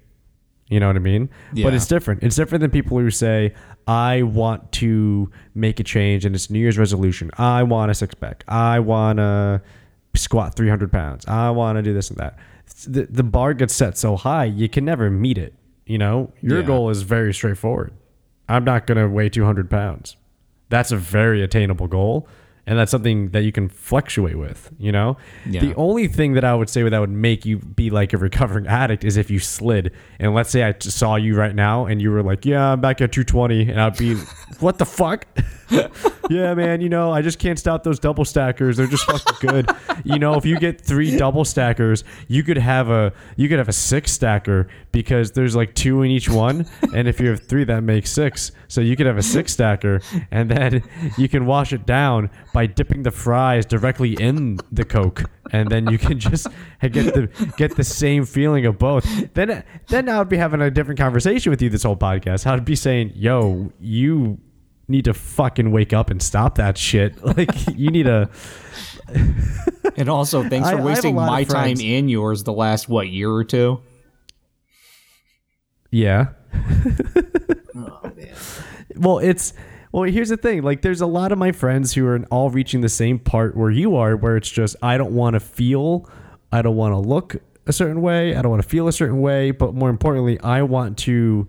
You know what I mean? But it's different. It's different than people who say, I want to make a change and it's New Year's resolution. I want a six pack. I want to squat 300 pounds. I want to do this and that. The, the bar gets set so high, you can never meet it. You know, your Yeah. goal is very straightforward. I'm not going to weigh 200 pounds. That's a very attainable goal. And that's something that you can fluctuate with, you know? Yeah. The only thing that I would say that would make you be like a recovering addict is if you slid. And let's say I t- saw you right now and you were like, yeah, I'm back at 220. And I'd be, what the fuck? yeah, man, you know, I just can't stop those double stackers. They're just fucking good. you know, if you get three double stackers, you could have a you could have a six stacker because there's like two in each one. And if you have three, that makes six. So you could have a six stacker and then you can wash it down by dipping the fries directly in the Coke. And then you can just get the get the same feeling of both. Then then I would be having a different conversation with you this whole podcast. I'd be saying, yo, you need to fucking wake up and stop that shit. Like you need to And also, thanks I- I for wasting of my time and yours the last what year or two. Yeah. Oh, well, it's well, here's the thing. Like there's a lot of my friends who are all reaching the same part where you are where it's just I don't want to feel, I don't want to look a certain way, I don't want to feel a certain way, but more importantly, I want to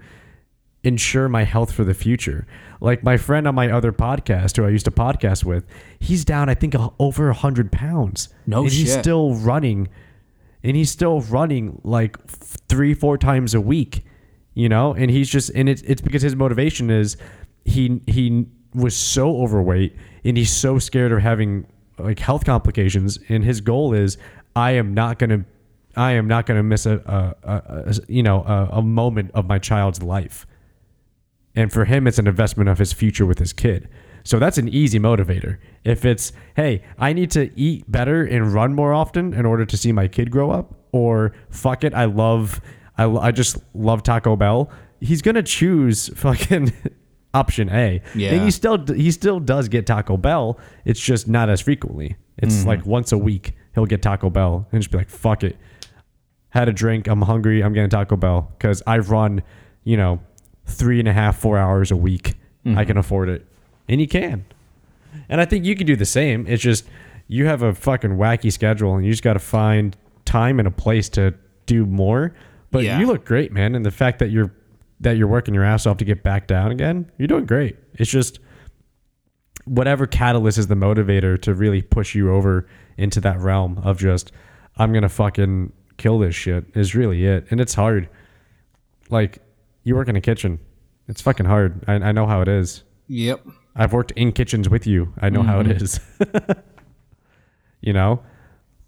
ensure my health for the future. Like my friend on my other podcast who I used to podcast with, he's down I think a- over 100 pounds. No and he's still running and he's still running like three four times a week you know and he's just and it's, it's because his motivation is he he was so overweight and he's so scared of having like health complications and his goal is i am not going to i am not going to miss a, a, a, a you know a, moment of my child's life. And for him it's an investment of his future with his kid. So that's an easy motivator. If it's hey i need to eat better and run more often in order to see my kid grow up or fuck it i love i, I just love taco bell he's gonna choose fucking option a Yeah. and he still he still does get taco bell it's just not as frequently it's mm. like once a week he'll get taco bell and just be like fuck it had a drink. I'm hungry. I'm getting Taco Bell because I run, you know, three and a half, four hours a week. I mm-hmm. can afford it, and you can. And I think you can do the same. It's just you have a fucking wacky schedule, and you just got to find time and a place to do more. But Yeah. you look great, man. And the fact that you're that you're working your ass off to get back down again, you're doing great. It's just whatever catalyst is the motivator to really push you over into that realm of just I'm gonna fucking kill this shit is really it. And it's hard. Like you work in a kitchen. It's fucking hard. I, I know how it is. Yep. I've worked in kitchens with you. I know how it mm-hmm. is. you know?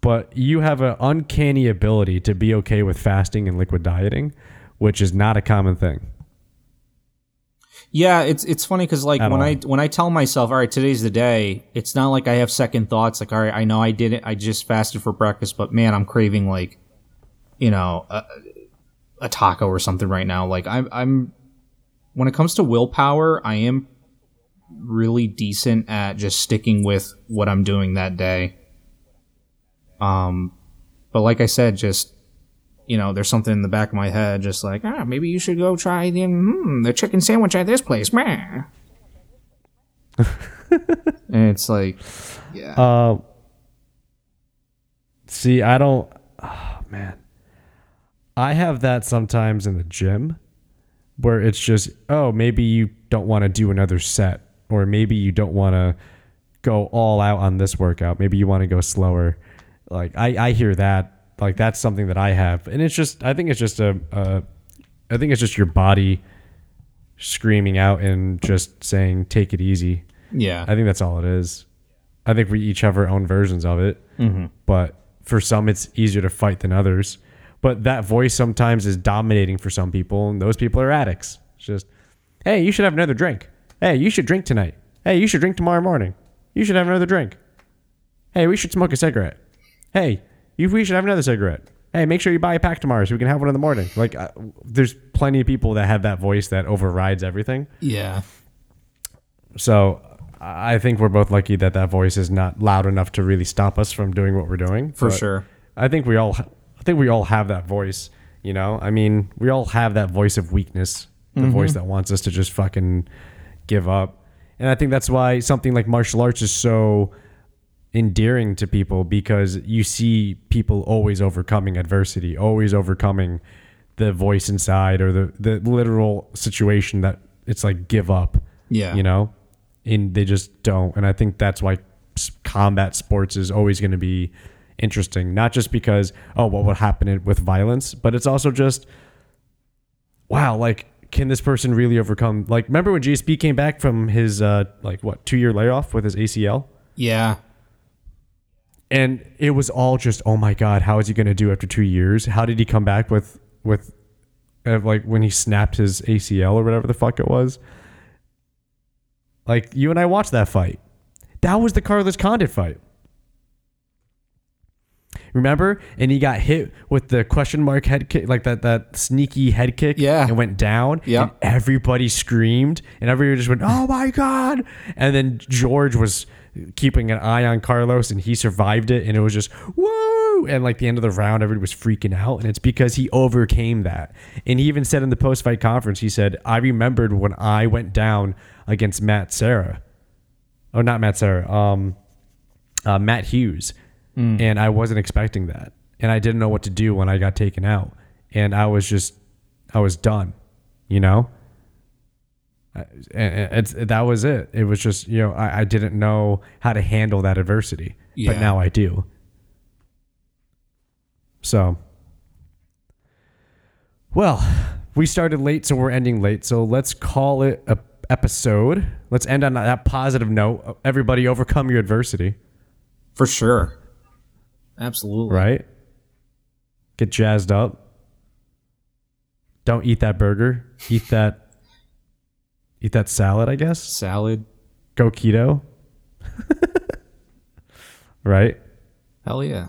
But you have an uncanny ability to be okay with fasting and liquid dieting, which is not a common thing. Yeah, it's it's funny because like At when all. I when I tell myself, all right, today's the day. It's not like I have second thoughts. Like, all right, I know I did it. I just fasted for breakfast, but man, I'm craving like, you know, a, a taco or something right now. Like I'm I'm when it comes to willpower, I am really decent at just sticking with what I'm doing that day. Um but like I said, just you know, there's something in the back of my head, just like, ah, maybe you should go try the mm, the chicken sandwich at this place, man. and it's like, yeah, Uh, see, I don't. Oh, man, I have that sometimes in the gym, where it's just, oh, maybe you don't want to do another set, or maybe you don't want to go all out on this workout. Maybe you want to go slower. Like I, I hear that. Like that's something that I have, and it's just, I think it's just a, a I think it's just your body screaming out and just saying, take it easy. yeah, I think that's all it is. I think we each have our own versions of it, mm-hmm. but for some it's easier to fight than others. But that voice sometimes is dominating for some people, and those people are addicts. It's just, hey, you should have another drink. Hey, you should drink tonight. Hey, you should drink tomorrow morning. You should have another drink. Hey, we should smoke a cigarette. Hey, you, we should have another cigarette. Hey, make sure you buy a pack tomorrow so we can have one in the morning. Like, uh, there's plenty of people that have that voice that overrides everything. yeah, So I think we're both lucky that that voice is not loud enough to really stop us from doing what we're doing. for But sure. I think we all, I think we all have that voice. You know, I mean, we all have that voice of weakness, the voice that wants us to just fucking give up. And I think that's why something like martial arts is so endearing to people because you see people always overcoming adversity, always overcoming the voice inside or the the literal situation that it's like give up Yeah, you know? And they just don't. And i think that's why combat sports is always going to be interesting. Not just because oh what would happen with violence but it's also just wow like can this person really overcome? Like remember when gsp came back from his uh like what two year layoff with his acl yeah, and it was all just oh my god how is he going to do after two years? How did he come back with with uh, like when he snapped his acl or whatever the fuck it was? Like you and i watched that fight. That was the carlos condit fight. Remember? And he got hit with the question mark head kick like that that sneaky head kick Yeah. and went down. Yeah. and everybody screamed and everybody just went oh my god. And then george was keeping an eye on carlos and he survived it and it was just whoa! And like the end of the round everybody was freaking out and it's because he overcame that. And he even said in the post-fight conference he said i remembered when i went down against Matt Serra oh not Matt Serra um uh, matt hughes. And i wasn't expecting that. And i didn't know what to do when i got taken out. And i was just i was done you know Uh, it's that was it. It was just you know i, I didn't know how to handle that adversity but now i do. So well we started late so we're ending late. So let's call it a episode. Let's end on that positive note. Everybody overcome your adversity. For sure. Absolutely. right? Get jazzed up. Don't eat that burger. Eat that eat that salad i guess Salad. go keto. right? Hell yeah.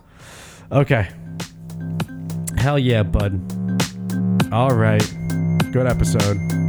Okay. Hell yeah, bud. All right. Good episode.